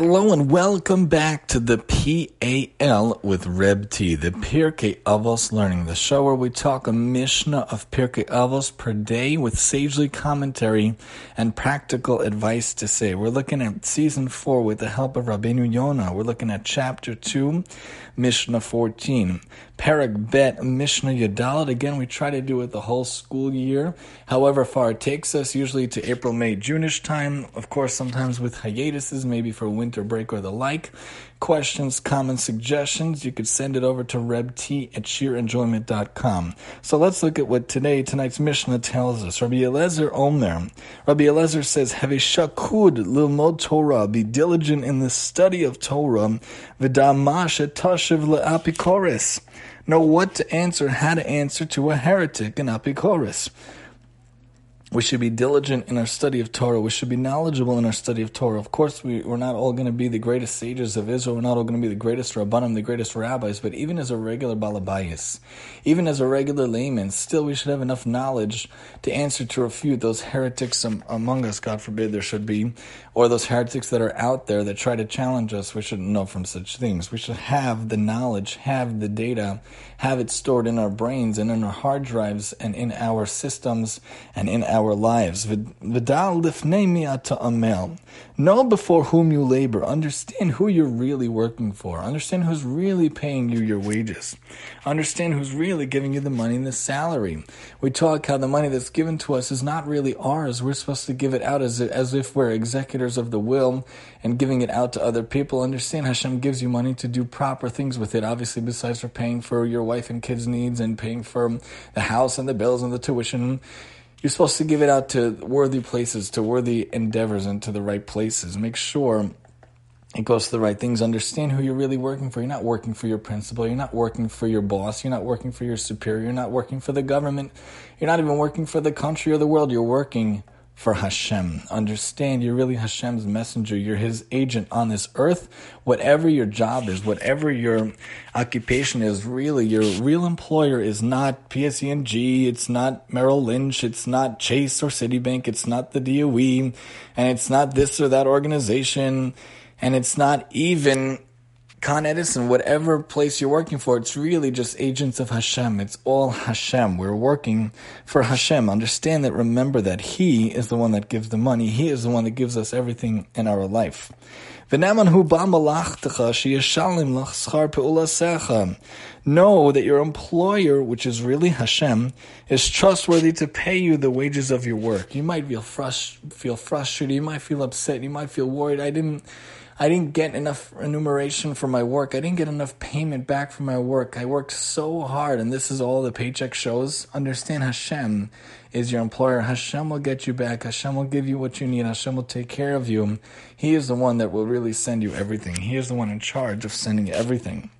Hello and welcome back to the PAL with Reb T, the Pirkei Avos Learning, the show where we talk a Mishnah of Pirkei Avos per day with sagely commentary and practical advice to say. We're looking at season four with the help of Rabbeinu Yonah. We're looking at chapter two, Mishnah 14. Perek Bet Mishnah Yadalit. Again, we try to do it the whole school year. However far it takes us, usually to April, May, Juneish time. Of course, sometimes with hiatuses, maybe for winter break or the like. Questions, comments, suggestions, you could send it over to rebt at sheerenjoyment.com. So let's look at what today, tonight's Mishnah tells us. Rabbi Eliezer Omer. Rabbi Eliezer says, Have a shakud lilmod Torah, be diligent in the study of Torah, v'damash etashiv le'apikoris. Know what to answer, how to answer to a heretic, an apikoris. We should be diligent in our study of Torah. We should be knowledgeable in our study of Torah. Of course, we, we're not all going to be the greatest sages of Israel. We're not all going to be the greatest rabbanim, the greatest rabbis. But even as a regular balabayas, even as a regular layman, still we should have enough knowledge to answer to refute those heretics among us. God forbid there should be, or those heretics that are out there that try to challenge us. We shouldn't know from such things. We should have the knowledge, have the data, have it stored in our brains and in our hard drives and in our systems and in our our lives. Know before whom you labor. Understand who you're really working for. Understand who's really paying you your wages. Understand who's really giving you the money and the salary. We talk how the money that's given to us is not really ours. We're supposed to give it out as, as if we're executors of the will and giving it out to other people. Understand Hashem gives you money to do proper things with it. Obviously, besides for paying for your wife and kids' needs and paying for the house and the bills and the tuition you're supposed to give it out to worthy places, to worthy endeavors, and to the right places. Make sure it goes to the right things. Understand who you're really working for. You're not working for your principal. You're not working for your boss. You're not working for your superior. You're not working for the government. You're not even working for the country or the world. You're working for Hashem. Understand you're really Hashem's messenger. You're his agent on this earth. Whatever your job is, whatever your occupation is, really, your real employer is not PSE&G, it's not Merrill Lynch, it's not Chase or Citibank, it's not the DOE, and it's not this or that organization, and it's not even Con Edison, whatever place you're working for, it's really just agents of Hashem. It's all Hashem. We're working for Hashem. Understand that, remember that He is the one that gives the money. He is the one that gives us everything in our life. Know that your employer, which is really Hashem, is trustworthy to pay you the wages of your work. You might feel, frust- feel frustrated, you might feel upset, you might feel worried. I didn't I didn't get enough remuneration for my work. I didn't get enough payment back for my work. I worked so hard, and this is all the paycheck shows. Understand Hashem is your employer. Hashem will get you back. Hashem will give you what you need. Hashem will take care of you. He is the one that will really send you everything. He is the one in charge of sending everything.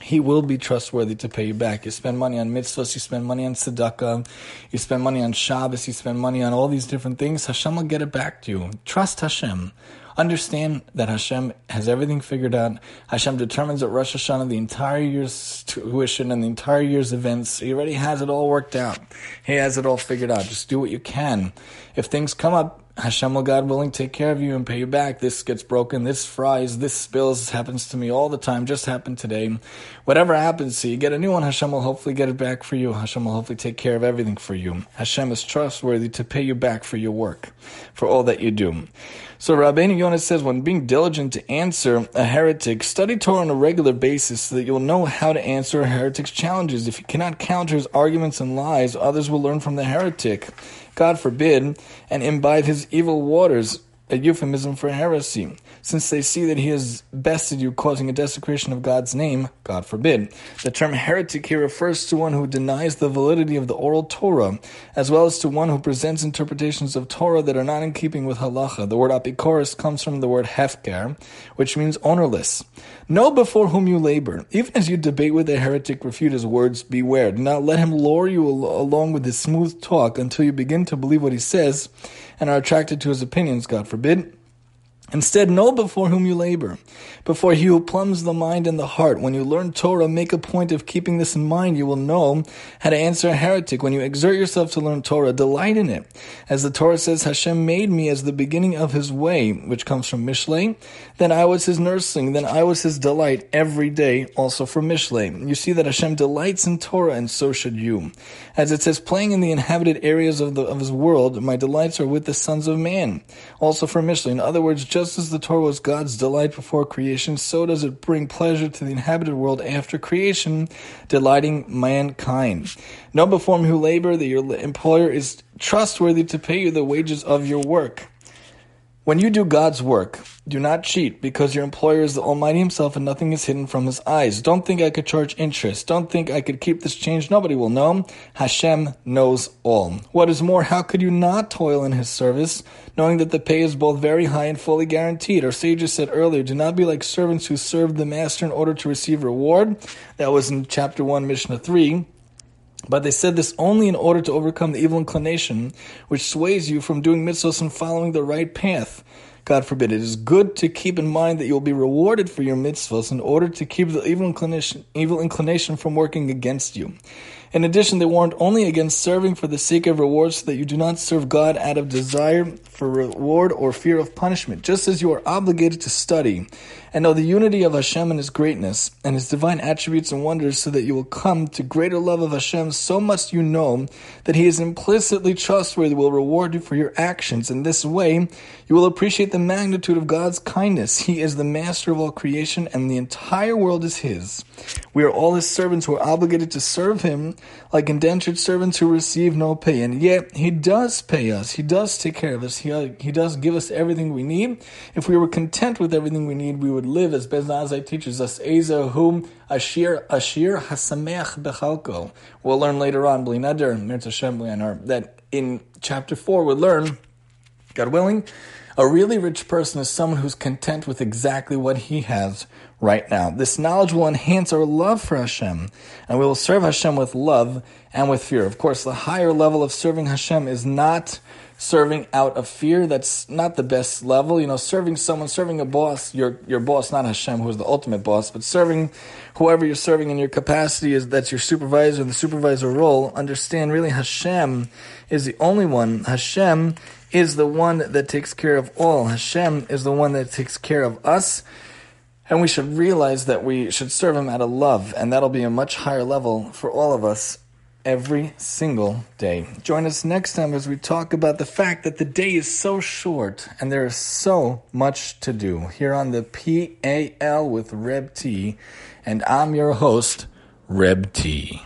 He will be trustworthy to pay you back. You spend money on mitzvahs, you spend money on tzedakah, you spend money on Shabbos, you spend money on all these different things. Hashem will get it back to you. Trust Hashem. Understand that Hashem has everything figured out. Hashem determines at Rosh Hashanah the entire year's tuition and the entire year's events. He already has it all worked out. He has it all figured out. Just do what you can. If things come up, Hashem will God willing take care of you and pay you back. This gets broken, this fries, this spills. This happens to me all the time. Just happened today. Whatever happens to you, get a new one. Hashem will hopefully get it back for you. Hashem will hopefully take care of everything for you. Hashem is trustworthy to pay you back for your work, for all that you do. So Rabbeinu Yonah says, when being diligent to answer a heretic, study Torah on a regular basis so that you'll know how to answer a heretic's challenges. If you cannot counter his arguments and lies, others will learn from the heretic. God forbid, and imbibe his evil waters a euphemism for heresy, since they see that he has bested you, causing a desecration of God's name, God forbid. The term heretic here refers to one who denies the validity of the oral Torah, as well as to one who presents interpretations of Torah that are not in keeping with halacha. The word apikoros comes from the word hefker, which means ownerless. Know before whom you labor. Even as you debate with a heretic, refute his words, beware. Do not let him lure you along with his smooth talk until you begin to believe what he says and are attracted to his opinions, God forbid forbid. Instead, know before whom you labor, before he who plumbs the mind and the heart. When you learn Torah, make a point of keeping this in mind. You will know how to answer a heretic. When you exert yourself to learn Torah, delight in it. As the Torah says, Hashem made me as the beginning of his way, which comes from Mishlei. Then I was his nursling. Then I was his delight every day, also from Mishlei. You see that Hashem delights in Torah, and so should you. As it says, playing in the inhabited areas of, the, of his world, my delights are with the sons of man. Also from Mishlei. In other words, just as the Torah was God's delight before creation, so does it bring pleasure to the inhabited world after creation, delighting mankind. Know before him who labor that your employer is trustworthy to pay you the wages of your work. When you do God's work, do not cheat because your employer is the Almighty Himself and nothing is hidden from His eyes. Don't think I could charge interest. Don't think I could keep this change. Nobody will know. Hashem knows all. What is more, how could you not toil in His service, knowing that the pay is both very high and fully guaranteed? Our sages said earlier, do not be like servants who serve the master in order to receive reward. That was in chapter 1, Mishnah 3. But they said this only in order to overcome the evil inclination which sways you from doing mitzvahs and following the right path. God forbid. It is good to keep in mind that you will be rewarded for your mitzvahs in order to keep the evil inclination, evil inclination from working against you. In addition, they warned only against serving for the sake of reward so that you do not serve God out of desire for reward or fear of punishment, just as you are obligated to study and know the unity of Hashem and His greatness and His divine attributes and wonders so that you will come to greater love of Hashem. So must you know that He is implicitly trustworthy, will reward you for your actions. In this way, you will appreciate the magnitude of God's kindness. He is the master of all creation and the entire world is His. We are all His servants who are obligated to serve Him like indentured servants who receive no pay. And yet, He does pay us. He does take care of us. He, uh, he does give us everything we need. If we were content with everything we need, we would live as Beznazai teaches us, Eizehu Ashir Ashir Hasameach Bechalko. We'll learn later on, bli neder, that in chapter 4 we'll learn, God willing, a really rich person is someone who's content with exactly what he has right now. This knowledge will enhance our love for Hashem, and we will serve Hashem with love and with fear. Of course, the higher level of serving Hashem is not serving out of fear. That's not the best level. You know, serving someone, serving a boss, your your boss, not Hashem, who is the ultimate boss, but serving whoever you're serving in your capacity is that's your supervisor, the supervisor role. Understand, really, Hashem is the only one. Hashem is the one that takes care of all. Hashem is the one that takes care of us. And we should realize that we should serve Him out of love, and that'll be a much higher level for all of us every single day. Join us next time as we talk about the fact that the day is so short and there is so much to do here on the PAL with Reb T. And I'm your host, Reb T.